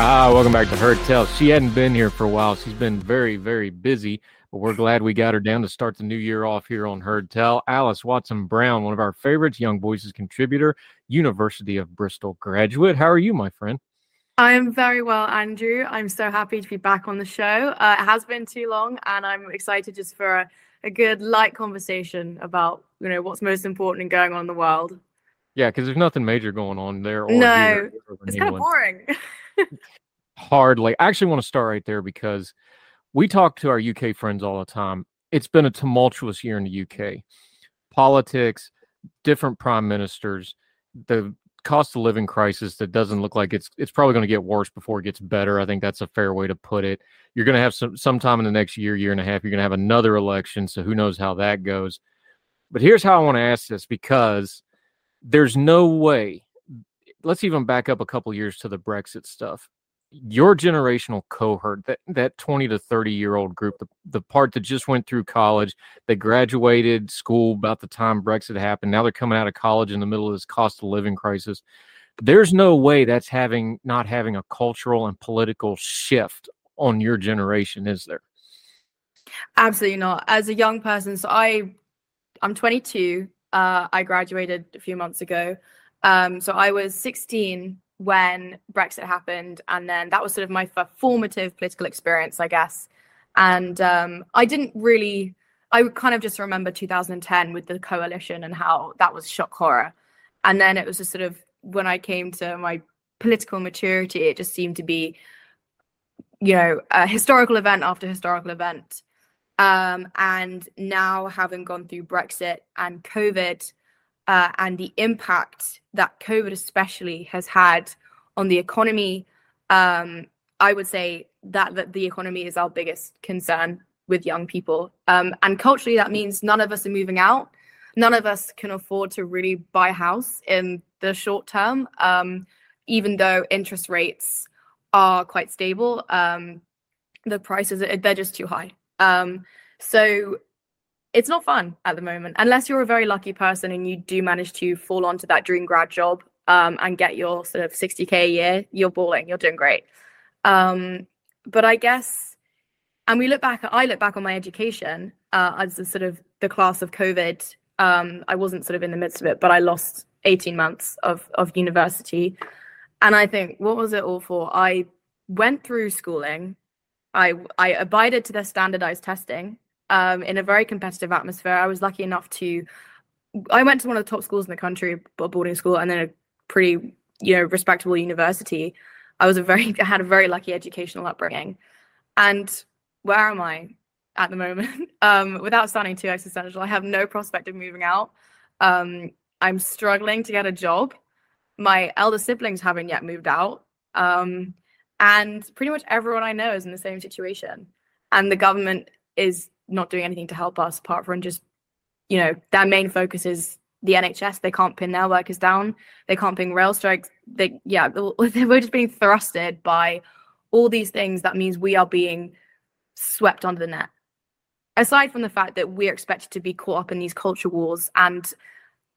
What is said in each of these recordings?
Ah, welcome back to Heard Tell. She hadn't been here for a while. She's been very, very busy, but we're glad we got her down to start the new year off here on Heard Tell. Alys Watson Brown, one of our favorites, Young Voices contributor, University of Bristol graduate. How are you, my friend? I'm very well, Andrew. I'm so happy to be back on the show. Uh, it has been too long, and I'm excited just for a, a good, light conversation about you know what's most important and going on in the world. Yeah, because there's nothing major going on there. Or no, it's kind of boring. Hardly. I actually want to start right there because we talk to our UK friends all the time. It's been a tumultuous year in the UK. Politics, different prime ministers, the cost of living crisis that doesn't look like it's it's probably going to get worse before it gets better. I think that's a fair way to put it. You're going to have some sometime in the next year, year and a half, you're going to have another election, so who knows how that goes. But here's how I want to ask this because there's no way. Let's even back up a couple years to the Brexit stuff. Your generational cohort, that that 20 to 30 year old group, the, the part that just went through college, they graduated school about the time Brexit happened. Now they're coming out of college in the middle of this cost of living crisis. There's no way that's having not having a cultural and political shift on your generation, is there? Absolutely not. As a young person, so I, I'm 22. Uh, I graduated a few months ago. Um, so I was 16 when Brexit happened, and then that was sort of my formative political experience, I guess. And um, I didn't really, I kind of just remember 2010 with the coalition and how that was shock horror. And then it was just sort of when I came to my political maturity, it just seemed to be, you know, a historical event after historical event. Um, and now having gone through Brexit and COVID, uh, and the impact that COVID especially has had on the economy, um, I would say that, that the economy is our biggest concern with young people. Um, and culturally, that means none of us are moving out. None of us can afford to really buy a house in the short term, um, even though interest rates are quite stable. Um, the prices they're just too high. Um, so it's not fun at the moment unless you're a very lucky person and you do manage to fall onto that dream grad job um, and get your sort of 60k a year you're balling you're doing great. Um, but i guess and we look back i look back on my education uh, as sort of the class of covid um, i wasn't sort of in the midst of it but i lost 18 months of, of university. And i think what was it all for? I went through schooling. I i abided to the standardized testing um, in a very competitive atmosphere. I was lucky enough to, I went to one of the top schools in the country, a boarding school, and then a pretty, you know, respectable university. I was a very, I had a very lucky educational upbringing. And where am I at the moment? um, without sounding too existential, I have no prospect of moving out. Um, I'm struggling to get a job. My elder siblings haven't yet moved out. Um, and pretty much everyone I know is in the same situation. And the government is not doing anything to help us apart from just, you know, their main focus is the NHS. They can't pin their workers down. They can't pin rail strikes. They, yeah, we're just being thrusted by all these things. That means we are being swept under the net. Aside from the fact that we're expected to be caught up in these culture wars and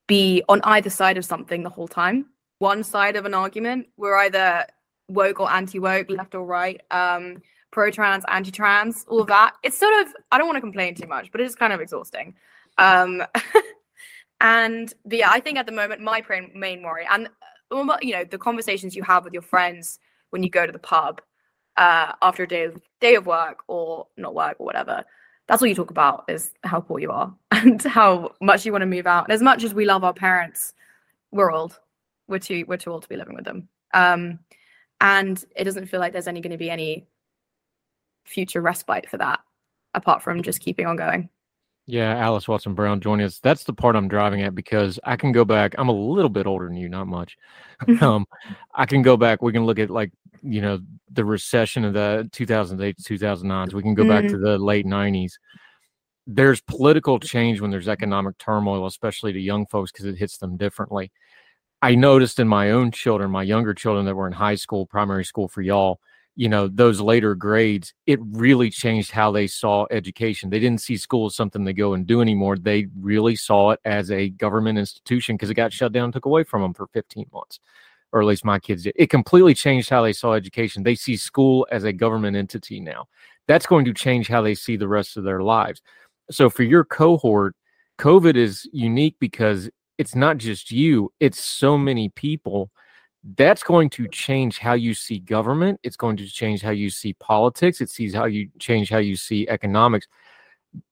be on either side of something the whole time, one side of an argument, we're either woke or anti woke, left or right. Um, pro trans, anti trans, all of that. It's sort of, I don't want to complain too much, but it is kind of exhausting. Um, and, but yeah, I think at the moment, my main worry, and, uh, you know, the conversations you have with your friends when you go to the pub uh, after a day of, day of work or not work or whatever, that's all you talk about is how poor you are and how much you want to move out. And as much as we love our parents, we're old. We're too, we're too old to be living with them. Um, and it doesn't feel like there's any going to be any future respite for that apart from just keeping on going. Yeah, Alys Watson Brown joining us. That's the part I'm driving at because I can go back. I'm a little bit older than you, not much. um, I can go back. We can look at like you know the recession of the 2008 to 2009. So we can go back to Mm. the late 90s. There's political change when there's economic turmoil, especially to young folks, because it hits them differently. I noticed in my own children, my younger children that were in high school, primary school for y'all, you know, those later grades, it really changed how they saw education. They didn't see school as something they go and do anymore. They really saw it as a government institution because it got shut down, and took away from them for 15 months, or at least my kids did. It completely changed how they saw education. They see school as a government entity now. That's going to change how they see the rest of their lives. So for your cohort, COVID is unique because it's not just you, it's so many people. That's going to change how you see government. It's going to change how you see politics. It sees how you change how you see economics.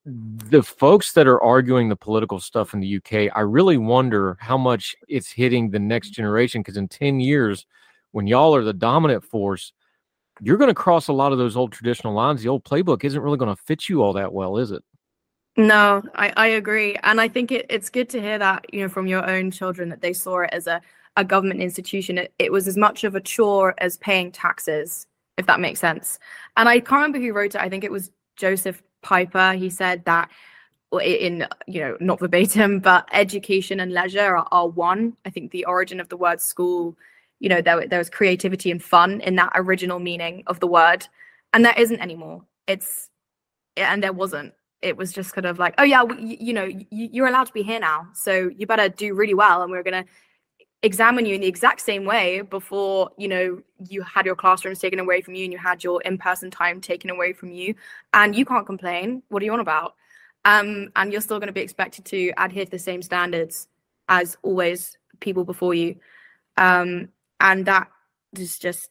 The folks that are arguing the political stuff in the UK, I really wonder how much it's hitting the next generation. Because in 10 years, when y'all are the dominant force, you're going to cross a lot of those old traditional lines. The old playbook isn't really going to fit you all that well, is it? No, I, I agree. And I think it, it's good to hear that, you know, from your own children that they saw it as a, a government institution. It, it was as much of a chore as paying taxes, if that makes sense. And I can't remember who wrote it. I think it was Josef Pieper. He said that in, you know, not verbatim, but education and leisure are, are one. I think the origin of the word school, you know, there, there was creativity and fun in that original meaning of the word. And there isn't anymore. It's, and there wasn't it was just kind of like, oh yeah, we, you know, y- you're allowed to be here now, so you better do really well, and we're gonna examine you in the exact same way before you know you had your classrooms taken away from you and you had your in-person time taken away from you, and you can't complain. What are you on about? Um, and you're still going to be expected to adhere to the same standards as always people before you, um, and that is just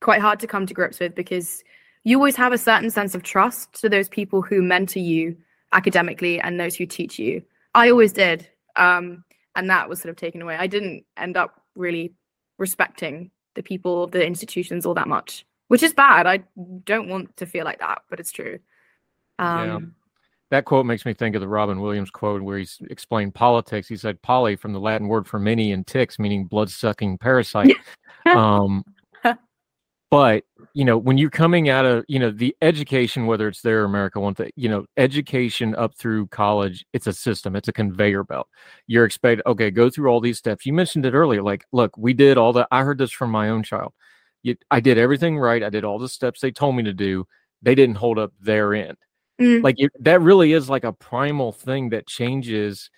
quite hard to come to grips with because you always have a certain sense of trust to those people who mentor you academically and those who teach you. I always did. Um, and that was sort of taken away. I didn't end up really respecting the people, the institutions all that much, which is bad. I don't want to feel like that, but it's true. Yeah. Um, That quote makes me think of the Robin Williams quote where he's explained politics. He said poly from the Latin word for many and ticks, meaning blood sucking parasite. um, but you know, when you're coming out of you know the education, whether it's there or America, one thing you know, education up through college, it's a system, it's a conveyor belt. You're expected, okay, go through all these steps. You mentioned it earlier, like, look, we did all that. I heard this from my own child. You, I did everything right. I did all the steps they told me to do. They didn't hold up their end mm, like it, that really is like a primal thing that changes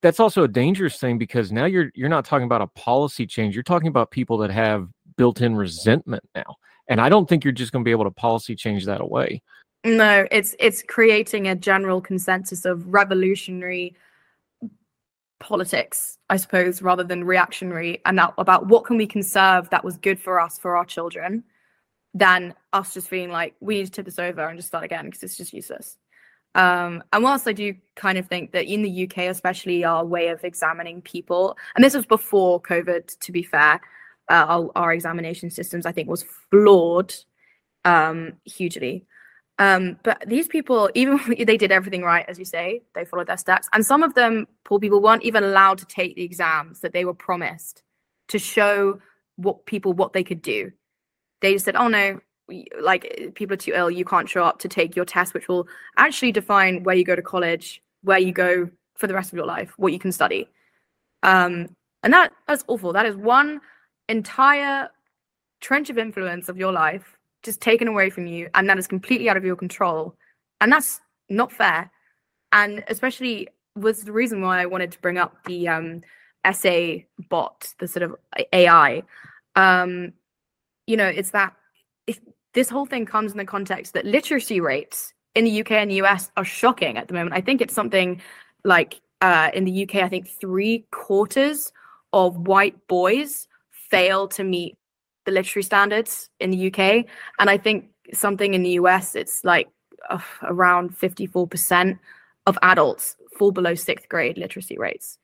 that's also a dangerous thing because now you're you're not talking about a policy change you're talking about people that have built-in resentment now and i don't think you're just going to be able to policy change that away no, it's it's creating a general consensus of revolutionary politics, I suppose, rather than reactionary, and that, about what can we conserve that was good for us for our children, than us just feeling like we need to tip this over and just start again because it's just useless. Um, and whilst I do kind of think that in the UK, especially, our way of examining people, and this was before COVID, to be fair, uh, our, our examination systems I think was flawed um, hugely. Um, but these people, even they did everything right, as you say, they followed their steps. And some of them, poor people, weren't even allowed to take the exams that they were promised to show what people what they could do. They just said, "Oh no, like people are too ill. You can't show up to take your test, which will actually define where you go to college, where you go for the rest of your life, what you can study." Um, and that that's awful. That is one entire trench of influence of your life just taken away from you and that is completely out of your control and that's not fair. And especially was the reason why i wanted to bring up the um essay bot the sort of ai um you know it's that if this whole thing comes in the context that literacy rates in the uk and the us are shocking at the moment. I think it's something like uh in the uk i think three quarters of white boys fail to meet the literary standards in the UK. And I think something in the US, it's like uh, around 54% of adults fall below sixth grade literacy rates,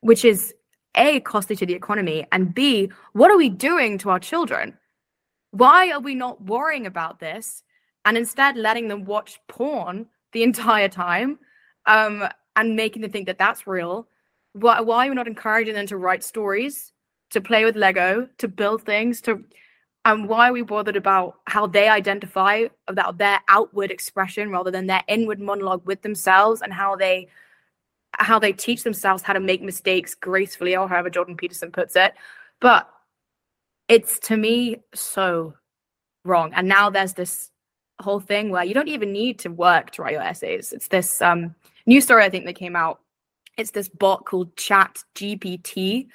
which is A, costly to the economy, and B, what are we doing to our children? Why are we not worrying about this and instead letting them watch porn the entire time um, and making them think that that's real? Why, why are we not encouraging them to write stories, to play with Lego, to build things, to And why are we bothered about how they identify about their outward expression rather than their inward monologue with themselves and how they how they teach themselves how to make mistakes gracefully or however Jordan Peterson puts it. But it's to me so wrong. And now there's this whole thing where you don't even need to work to write your essays. It's this um, new story I think that came out. It's this bot called Chat GPT,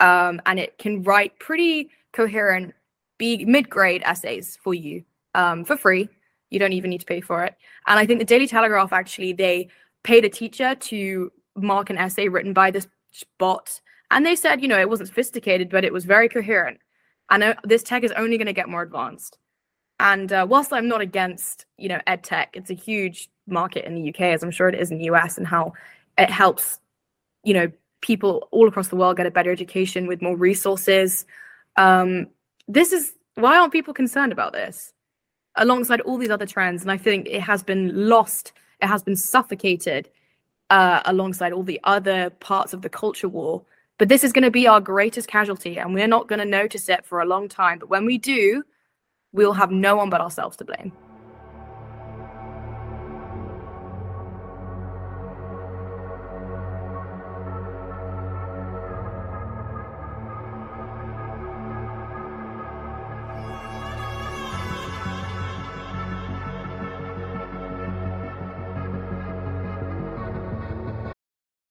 um, and it can write pretty coherent, be mid-grade essays for you um, for free. You don't even need to pay for it. And I think the Daily Telegraph actually they paid a teacher to mark an essay written by this bot, and they said, you know, it wasn't sophisticated, but it was very coherent. And uh, this tech is only going to get more advanced. And uh, whilst I'm not against, you know, ed tech, it's a huge market in the UK, as I'm sure it is in the US, and how it helps, you know, people all across the world get a better education with more resources. Um, this is why aren't people concerned about this alongside all these other trends? And I think it has been lost, it has been suffocated uh, alongside all the other parts of the culture war. But this is going to be our greatest casualty, and we're not going to notice it for a long time. But when we do, we'll have no one but ourselves to blame.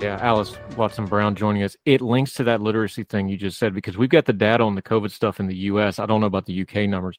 Yeah, Alys Watson Brown joining us. It links to that literacy thing you just said because we've got the data on the COVID stuff in the US. I don't know about the UK numbers.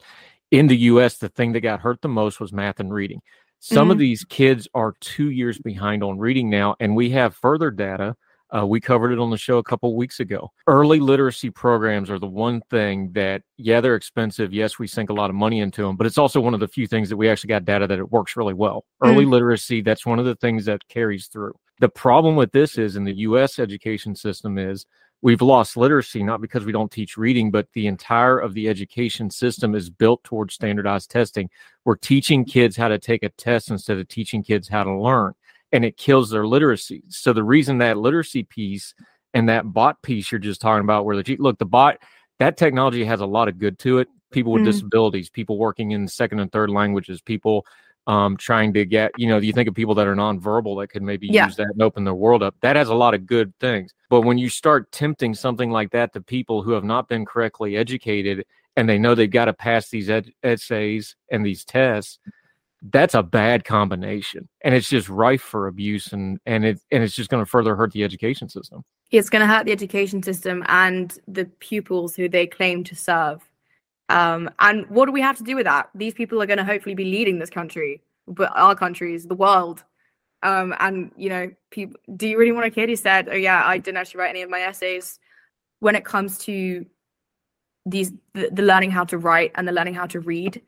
In the US, the thing that got hurt the most was math and reading. Some Mhm. of these kids are two years behind on reading now, and we have further data. Uh, we covered it on the show a couple weeks ago. Early literacy programs are the one thing that, yeah, they're expensive. Yes, we sink a lot of money into them, but it's also one of the few things that we actually got data that it works really well. Early literacy, that's one of the things that carries through. The problem with this is in the US education system is we've lost literacy not because we don't teach reading but the entire of the education system is built towards standardized testing. We're teaching kids how to take a test instead of teaching kids how to learn and it kills their literacy. So the reason that literacy piece and that bot piece you're just talking about where the look the bot that technology has a lot of good to it. People with Mhm. disabilities people working in second and third languages people um, trying to get, you know, you think of people that are nonverbal that could maybe Yeah. use that and open their world up. That has a lot of good things. But when you start tempting something like that to people who have not been correctly educated and they know they've got to pass these ed- essays and these tests, that's a bad combination. And it's just rife for abuse and, and it and it's just going to further hurt the education system. it's going to hurt the education system and the pupils who they claim to serve. Um, and what do we have to do with that? These people are going to hopefully be leading this country, but our countries, the world. Um, and you know, people, do you really want a kid who said, "Oh yeah, I didn't actually write any of my essays"? When it comes to these, the, the learning how to write and the learning how to read,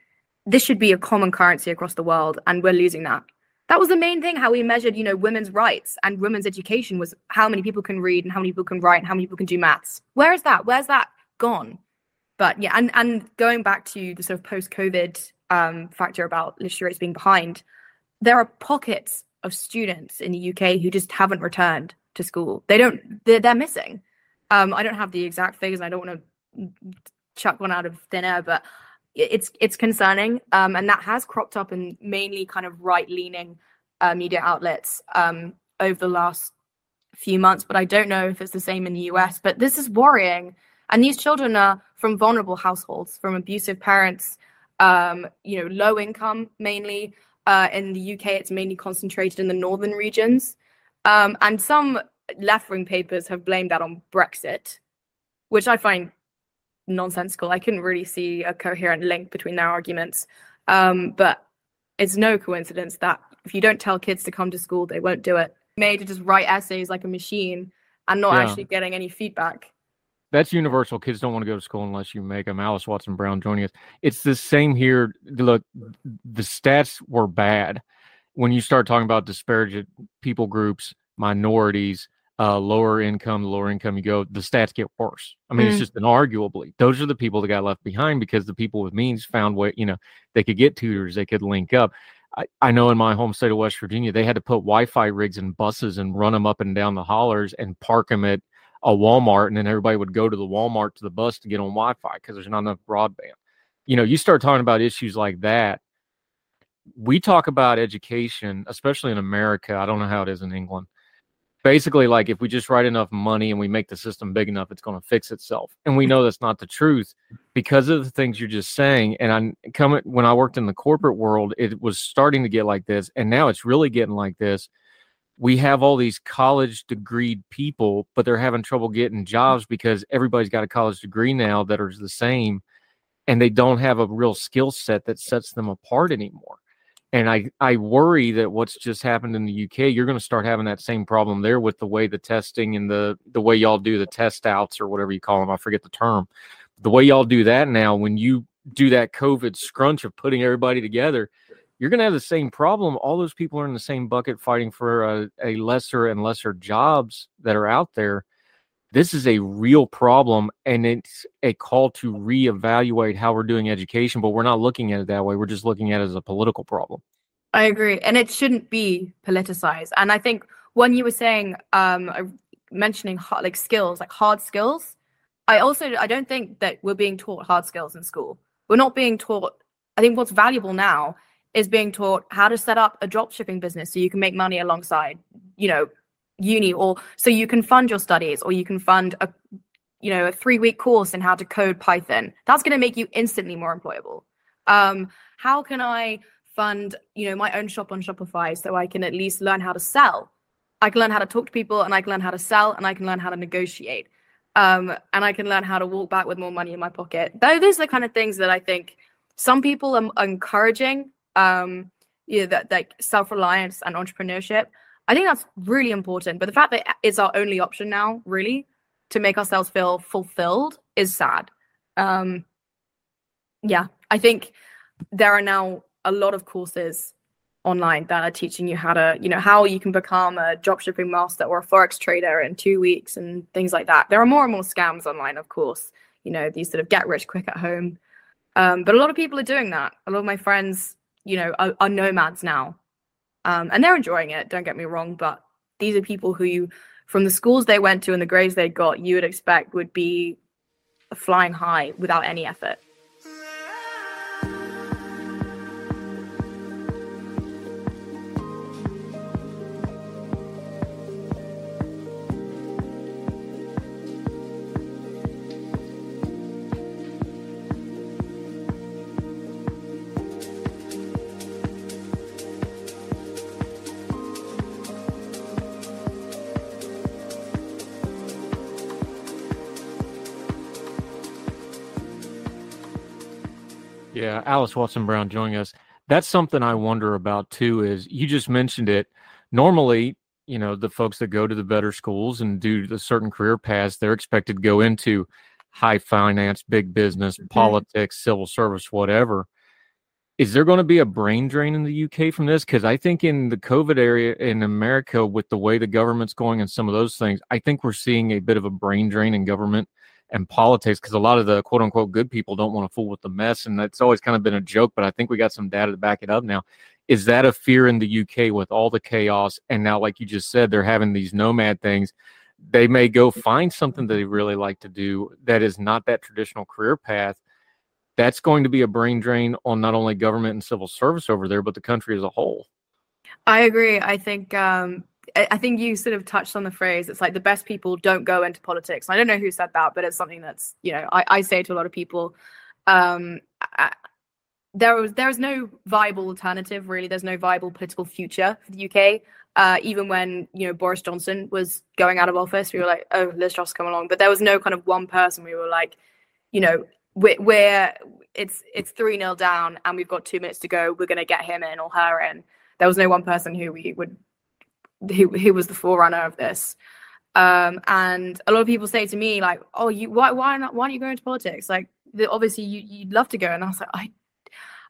this should be a common currency across the world, and we're losing that. That was the main thing. How we measured, you know, women's rights and women's education was how many people can read and how many people can write and how many people can do maths. Where is that? Where's that gone? But yeah, and and going back to the sort of post-COVID um, factor about literacy rates being behind, there are pockets of students in the UK who just haven't returned to school. They don't. They're, they're missing. Um, I don't have the exact figures. I don't want to chuck one out of thin air, but it's it's concerning, um, and that has cropped up in mainly kind of right-leaning uh, media outlets um, over the last few months. But I don't know if it's the same in the US. But this is worrying, and these children are from vulnerable households, from abusive parents, um, you know, low income mainly. Uh, in the UK, it's mainly concentrated in the northern regions, um, and some left-wing papers have blamed that on Brexit, which I find nonsensical. I couldn't really see a coherent link between their arguments. Um, but it's no coincidence that If you don't tell kids to come to school, they won't do it. Made to just write essays like a machine and not yeah. actually getting any feedback. That's universal. Kids don't want to go to school unless you make them. Alys Watson Brown joining us. It's the same here. Look, the stats were bad when you start talking about disparaged people groups, minorities, uh, lower income, lower income you go, the stats get worse. I mean, mm. it's just inarguably those are the people that got left behind because the people with means found way, you know, they could get tutors, they could link up. I, I know in my home state of West Virginia, they had to put Wi-Fi rigs in buses and run them up and down the hollers and park them at a Walmart, and then everybody would go to the Walmart to the bus to get on Wi-Fi because there's not enough broadband. You know, you start talking about issues like that. We talk about education, especially in America. I don't know how it is in England basically like if we just write enough money and we make the system big enough it's going to fix itself and we know that's not the truth because of the things you're just saying and i'm coming when i worked in the corporate world it was starting to get like this and now it's really getting like this we have all these college degreed people but they're having trouble getting mm. jobs because everybody's got a college degree now that are the same and they don't have a real skill set that sets them apart anymore and I, I worry that what's just happened in the UK, you're going to start having that same problem there with the way the testing and the the way y'all do the test outs or whatever you call them. I forget the term. The way y'all do that now, when you do that COVID scrunch of putting everybody together, you're going to have the same problem. All those people are in the same bucket fighting for a, a lesser and lesser jobs that are out there. This is a real problem, and it's a call to reevaluate how we're doing education. But we're not looking at it that way. We're just looking at it as a political problem. I agree, and it shouldn't be politicized. And I think when you were saying, um, uh, mentioning hard, like skills, like hard skills, I also I don't think that we're being taught hard skills in school. We're not being taught. I think what's valuable now is being taught how to set up a drop shipping business so you can make money alongside, you know, uni or so you can fund your studies or you can fund a you know a three week course in how to code python. That's going to make you instantly more employable. Um how can i fund you know my own shop on shopify so i can at least learn how to sell? I can learn how to talk to people and i can learn how to sell and i can learn how to negotiate. Um and i can learn how to walk back with more money in my pocket. Those are the kind of things that i think some people are encouraging um you know, that like self-reliance and entrepreneurship I think that's really important. But the fact that it's our only option now, really, to make ourselves feel fulfilled is sad. Um, yeah, I think there are now a lot of courses online that are teaching you how to, you know, how you can become a dropshipping master or a forex trader in two weeks and things like that. There are more and more scams online, of course. You know, these sort of get rich quick at home. Um, but a lot of people are doing that. A lot of my friends, you know, are, are nomads now um, and they're enjoying it. Don't get me wrong, but these are people who you, from the schools they went to and the grades they got, you would expect would be flying high without any effort. Yeah, Alys Watson Brown joining us. That's something I wonder about too. Is you just mentioned it. Normally, you know, the folks that go to the better schools and do the certain career paths, they're expected to go into high finance, big business, mm-hmm. politics, civil service, whatever. Is there going to be a brain drain in the UK from this? Because I think in the COVID area in America, with the way the government's going and some of those things, I think we're seeing a bit of a brain drain in government and politics because a lot of the quote unquote good people don't want to fool with the mess. And that's always kind of been a joke, but I think we got some data to back it up now. Is that a fear in the UK with all the chaos? And now, like you just said, they're having these nomad things. They may go find something that they really like to do that is not that traditional career path. That's going to be a brain drain on not only government and civil service over there, but the country as a whole. I agree. I think um, I think you sort of touched on the phrase. It's like the best people don't go into politics. I don't know who said that, but it's something that's you know I, I say to a lot of people. Um, I, there was there is no viable alternative really. There's no viable political future for the UK. Uh, even when you know Boris Johnson was going out of office, we were like, oh, Liz Truss come along. But there was no kind of one person. We were like, you know, we're, we're it's it's three nil down and we've got two minutes to go. We're gonna get him in or her in There was no one person who we would who who was the forerunner of this. Um, and a lot of people say to me like, "Oh, you why why not why aren't you going into politics?" Like, the, obviously you you'd love to go, and I was like, I,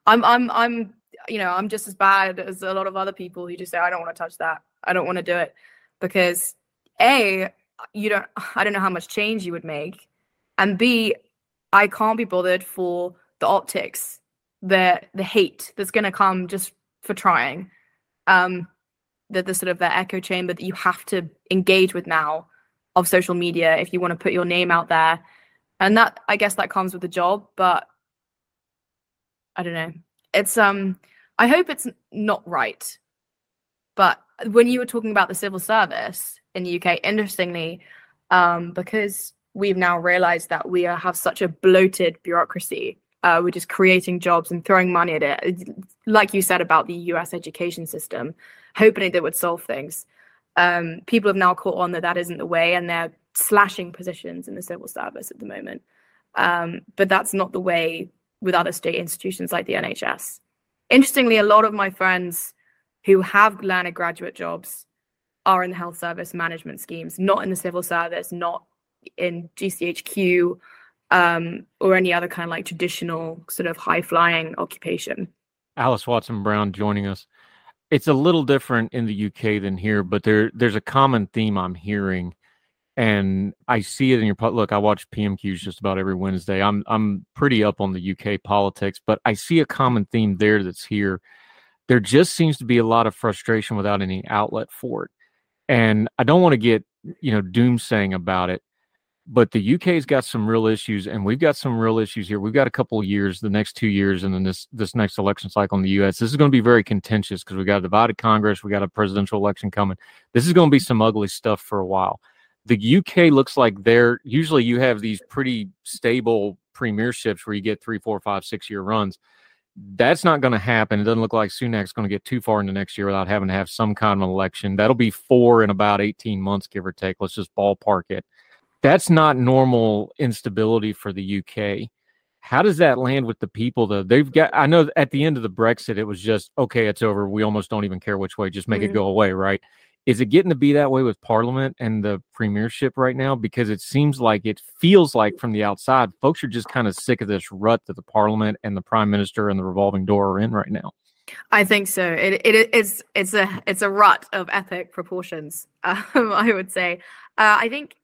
I'm I'm I'm you know I'm just as bad as a lot of other people who just say I don't want to touch that, I don't want to do it, because a you don't I don't know how much change you would make, and b I can't be bothered for the optics, the the hate that's going to come just for trying. Um, the, the sort of the echo chamber that you have to engage with now of social media if you want to put your name out there and that i guess that comes with the job but i don't know it's um i hope it's not right but when you were talking about the civil service in the uk interestingly um because we've now realized that we have such a bloated bureaucracy uh, we're just creating jobs and throwing money at it. Like you said about the US education system, hoping that would solve things. Um, people have now caught on that that isn't the way, and they're slashing positions in the civil service at the moment. Um, but that's not the way with other state institutions like the NHS. Interestingly, a lot of my friends who have landed graduate jobs are in the health service management schemes, not in the civil service, not in GCHQ um, or any other kind of like traditional sort of high flying occupation. Alys Watson Brown joining us it's a little different in the UK than here, but there there's a common theme I'm hearing, and I see it in your look. I watch PMQs just about every Wednesday. I'm I'm pretty up on the UK politics, but I see a common theme there that's here. There just seems to be a lot of frustration without any outlet for it, and I don't want to get you know doomsaying about it, but the UK's got some real issues, and we've got some real issues here. We've got a couple of years, the next two years, and then this this next election cycle in the US. This is going to be very contentious because we've got a divided Congress, we got a presidential election coming. This is going to be some ugly stuff for a while. The UK looks like they're usually you have these pretty stable premierships where you get three, four, five, six year runs. That's not going to happen. It doesn't look like Sunak's going to get too far into next year without having to have some kind of election. That'll be four in about 18 months, give or take. Let's just ballpark it that's not normal instability for the UK. How does that land with the people though? They've got I know at the end of the Brexit it was just okay, it's over. We almost don't even care which way, just make mm-hmm. it go away, right? Is it getting to be that way with Parliament and the premiership right now? Because it seems like it feels like from the outside, folks are just kind of sick of this rut that the Parliament and the Prime Minister and the revolving door are in right now. I think so. It it is it's a it's a rut of epic proportions. Um, I would say. Uh, I think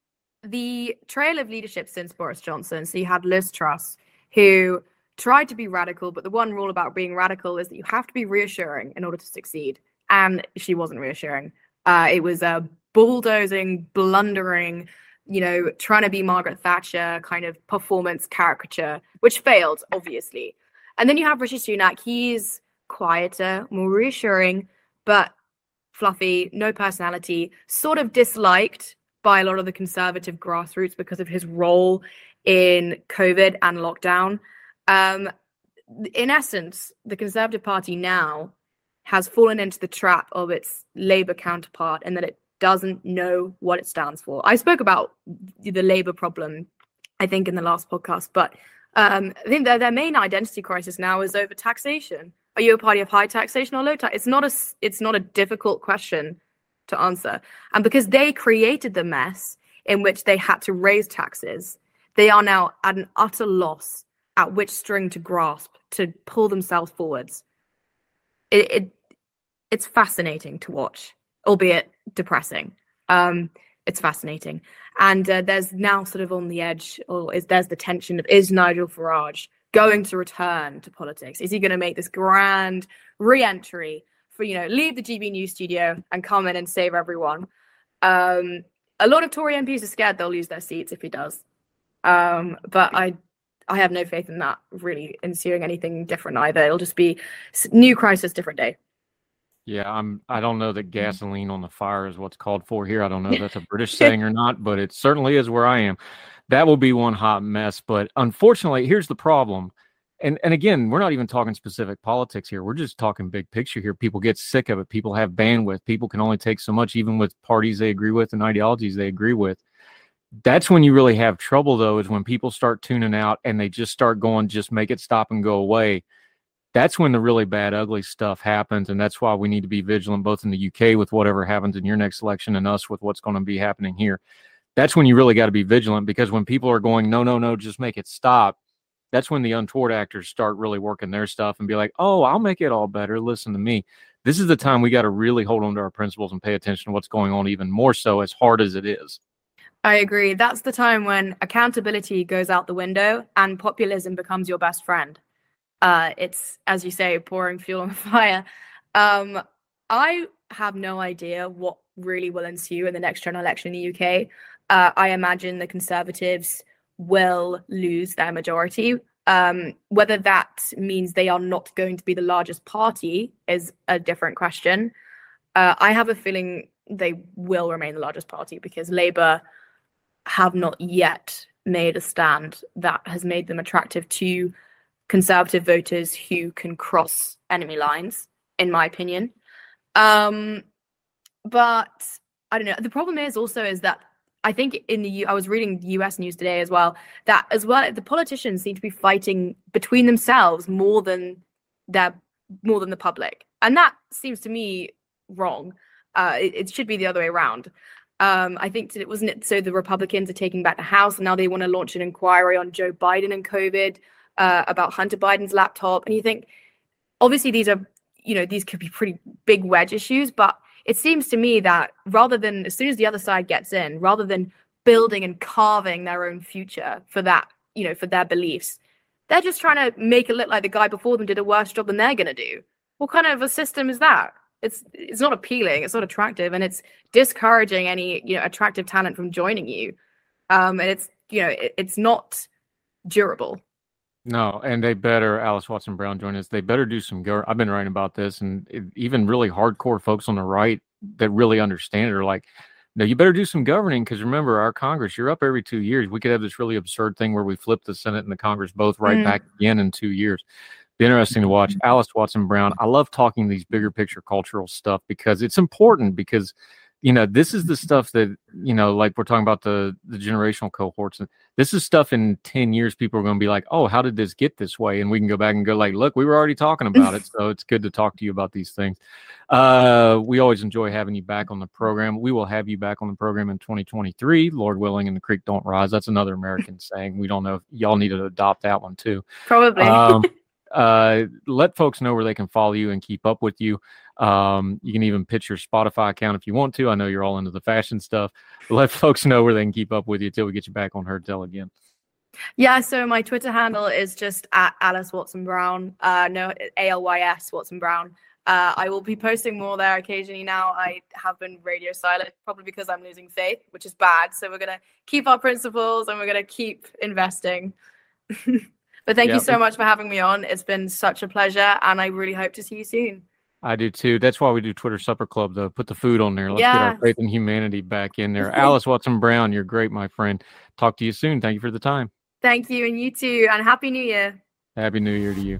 the trail of leadership since Boris Johnson. So you had Liz Truss, who tried to be radical, but the one rule about being radical is that you have to be reassuring in order to succeed. And she wasn't reassuring. Uh, it was a bulldozing, blundering, you know, trying to be Margaret Thatcher kind of performance caricature, which failed, obviously. And then you have Rishi Sunak. He's quieter, more reassuring, but fluffy, no personality, sort of disliked by a lot of the conservative grassroots because of his role in COVID and lockdown. Um, in essence, the Conservative Party now has fallen into the trap of its Labour counterpart and that it doesn't know what it stands for. I spoke about the Labour problem, I think, in the last podcast, but um, I think their, their main identity crisis now is over taxation. Are you a party of high taxation or low tax? It's not a it's not a difficult question to answer. And because they created the mess in which they had to raise taxes, they are now at an utter loss at which string to grasp to pull themselves forwards. It, it it's fascinating to watch, albeit depressing. Um, it's fascinating, and uh, there's now sort of on the edge, or is there's the tension of is Nigel Farage going to return to politics? Is he going to make this grand re-entry for you know leave the GB News studio and come in and save everyone. Um, a lot of Tory MPs are scared they'll lose their seats if he does, um, but I I have no faith in that really ensuing anything different either. It'll just be new crisis, different day. Yeah, I'm. I don't know that mm-hmm. gasoline on the fire is what's called for here. I don't know if that's a British saying or not, but it certainly is where I am. That will be one hot mess. But unfortunately, here's the problem and and again, we're not even talking specific politics here. We're just talking big picture here. People get sick of it. People have bandwidth. People can only take so much, even with parties they agree with and ideologies they agree with. That's when you really have trouble, though, is when people start tuning out and they just start going, just make it stop and go away. that's when the really bad, ugly stuff happens. And that's why we need to be vigilant, both in the UK with whatever happens in your next election and us with what's going to be happening here. That's when you really got to be vigilant because when people are going, no, no, no, just make it stop, that's when the untoward actors start really working their stuff and be like, oh, I'll make it all better. Listen to me. This is the time we got to really hold on to our principles and pay attention to what's going on, even more so, as hard as it is. I agree. That's the time when accountability goes out the window and populism becomes your best friend. Uh, it's, as you say, pouring fuel on the fire. Um, I have no idea what really will ensue in the next general election in the UK. Uh, I imagine the Conservatives will lose their majority. Um, whether that means they are not going to be the largest party is a different question. Uh, I have a feeling they will remain the largest party because Labour have not yet made a stand that has made them attractive to conservative voters who can cross enemy lines, in my opinion. Um, but I don't know. The problem is also is that I think in the U, I was reading U.S. news today as well that as well the politicians seem to be fighting between themselves more than their more than the public, and that seems to me wrong. Uh, it, it, should be the other way around. Um, I think it wasn't it. So the Republicans are taking back the House, and now they want to launch an inquiry on Joe Biden and COVID uh, about Hunter Biden's laptop. And you think, obviously, these are you know these could be pretty big wedge issues, but it seems to me that rather than as soon as the other side gets in, rather than building and carving their own future for that, you know, for their beliefs, they're just trying to make it look like the guy before them did a worse job than they're going to do. What kind of a system is that? It's it's not appealing. It's not attractive, and it's discouraging any you know attractive talent from joining you. Um, and it's you know it, it's not durable. No, and they better Alys Watson Brown join us. They better do some. Go- I've been writing about this, and it, even really hardcore folks on the right that really understand it are like, no, you better do some governing because remember, our Congress, you're up every two years. We could have this really absurd thing where we flip the Senate and the Congress both right mm. back again in two years. Be interesting to watch. Mm-hmm. Alys Watson Brown. I love talking these bigger picture cultural stuff because it's important because you know this is the stuff that you know like we're talking about the the generational cohorts and this is stuff in 10 years people are going to be like oh how did this get this way? And we can go back and go like look we were already talking about it so it's good to talk to you about these things. Uh we always enjoy having you back on the program. We will have you back on the program in 2023 lord willing and the creek don't rise. That's another american saying. We don't know if y'all need to adopt that one too. Probably. Um, uh, let folks know where they can follow you and keep up with you. Um, you can even pitch your Spotify account if you want to. I know you're all into the fashion stuff. let folks know where they can keep up with you until we get you back on Heard Tell again. Yeah, so my Twitter handle is just at Alys Watson Brown. Uh, no, A L Y S Watson Brown. Uh, I will be posting more there occasionally now. I have been radio silent, probably because I'm losing faith, which is bad. So we're going to keep our principles and we're going to keep investing. But thank yep. you so much for having me on. It's been such a pleasure, and I really hope to see you soon. I do too. That's why we do Twitter Supper Club, though. Put the food on there. Let's get our faith in humanity back in there. Alys Watson Brown, you're great, my friend. Talk to you soon. Thank you for the time. Thank you, and you too. And Happy New Year. Happy New Year to you.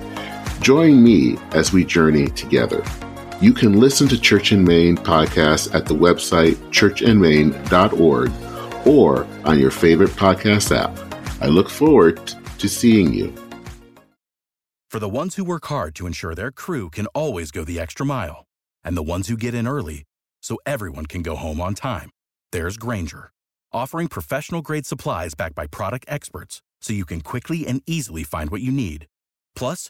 Join me as we journey together. You can listen to Church and Main podcast at the website churchandmain.org or on your favorite podcast app. I look forward to seeing you. For the ones who work hard to ensure their crew can always go the extra mile, and the ones who get in early so everyone can go home on time, there's Grainger, offering professional grade supplies backed by product experts so you can quickly and easily find what you need. Plus,